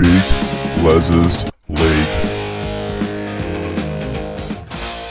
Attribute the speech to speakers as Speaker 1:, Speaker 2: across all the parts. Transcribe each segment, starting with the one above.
Speaker 1: Big Les's League.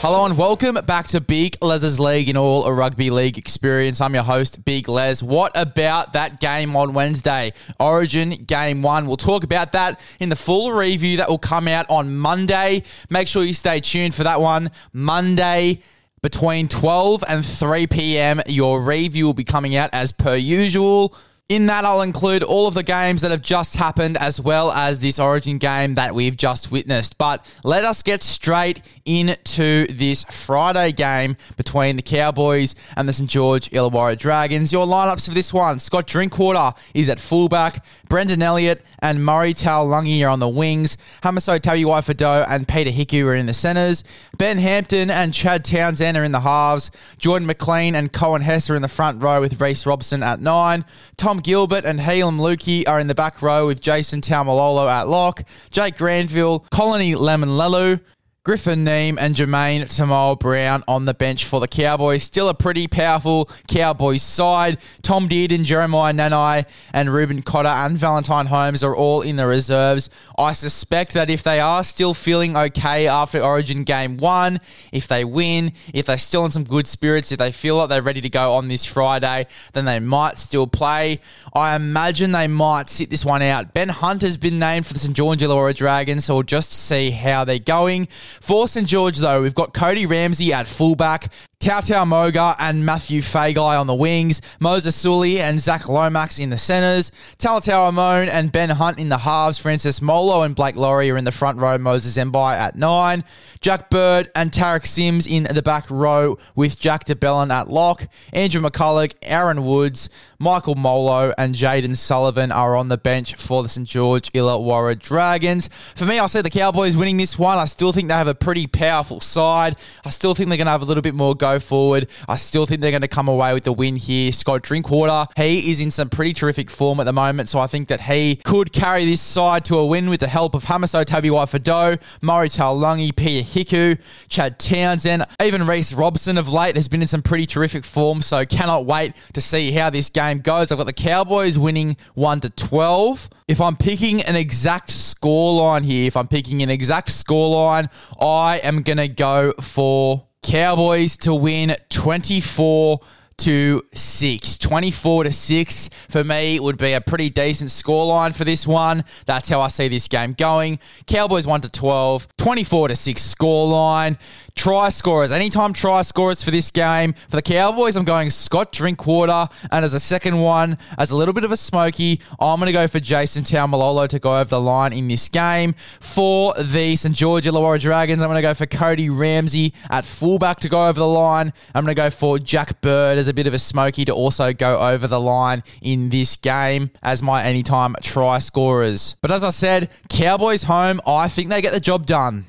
Speaker 2: Hello and welcome back to Big Les's League in all a rugby league experience. I'm your host, Big Les. What about that game on Wednesday? Origin Game 1. We'll talk about that in the full review that will come out on Monday. Make sure you stay tuned for that one. Monday between 12 and 3 p.m. Your review will be coming out as per usual. In that, I'll include all of the games that have just happened as well as this Origin game that we've just witnessed. But let us get straight into this Friday game between the Cowboys and the St. George Illawarra Dragons. Your lineups for this one Scott Drinkwater is at fullback, Brendan Elliott and Murray Taulagi are on the wings, Hamiso Tabuai and Peter Hiku are in the centres, Ben Hampton and Chad Townsend are in the halves, Jordan McLean and Coen Hess are in the front row with Reece Robson at nine, Tom Gilbert and Heilum Luki are in the back row with Jason Taumalolo at lock, Jake Granville, Connelly Lemuelu, Griffin Neame and Jamayne Taunoa-Brown on the bench for the Cowboys. Still a pretty powerful Cowboys side. Tom Dearden, Jeremiah Nanai, and Reuben Cotter and Valentine Holmes are all in the reserves. I suspect that if they are still feeling okay after Origin Game 1, if they win, if they're still in some good spirits, if they feel like they're ready to go on this Friday, then they might still play. I imagine they might sit this one out. Ben Hunt has been named for the St. George Illawarra Dragons, so we'll just see how they're going. For St George, though, we've got Cody Ramsey at fullback, Tautau Moga and Mathew Feagai on the wings, Moses Suli and Zac Lomax in the centres, Talatau Amone and Ben Hunt in the halves, Francis Molo and Blake Lawrie are in the front row, Moses Mbye at nine, Jack Bird and Tariq Sims in the back row with Jack de Belin at lock, Andrew McCullough, Aaron Woods, Michael Molo and Jayden Sullivan are on the bench for the St George Illawarra Dragons. For me, I see the Cowboys winning this one. I still think they have a pretty powerful side. I still think they're going to have a little bit more go forward. I still think they're going to come away with the win here. Scott Drinkwater, he is in some pretty terrific form at the moment, so I think that he could carry this side to a win with the help of Hamiso Tabuai-Fidow, Murray Taulagi, Peter Hiku, Chad Townsend, even Reece Robson of late has been in some pretty terrific form, so cannot wait to see how this game goes. I've got the Cowboys winning 1 to 12. If I'm picking an exact scoreline here, if I'm picking an exact scoreline, I am going to go for Cowboys to win 24 to 6. 24 to 6 for me would be a pretty decent scoreline for this one. That's how I see this game going. Cowboys 1 to 12, 24 to 6 scoreline. Try scorers. Anytime try scorers for this game. For the Cowboys, I'm going Scott Drinkwater. And as a second one, as a little bit of a smoky, I'm going to go for Jason Taumalolo to go over the line in this game. For the St. George Illawarra Dragons, I'm going to go for Cody Ramsey at fullback to go over the line. I'm going to go for Jack Bird as a bit of a smoky to also go over the line in this game as my anytime try scorers. But as I said, Cowboys home, I think they get the job done.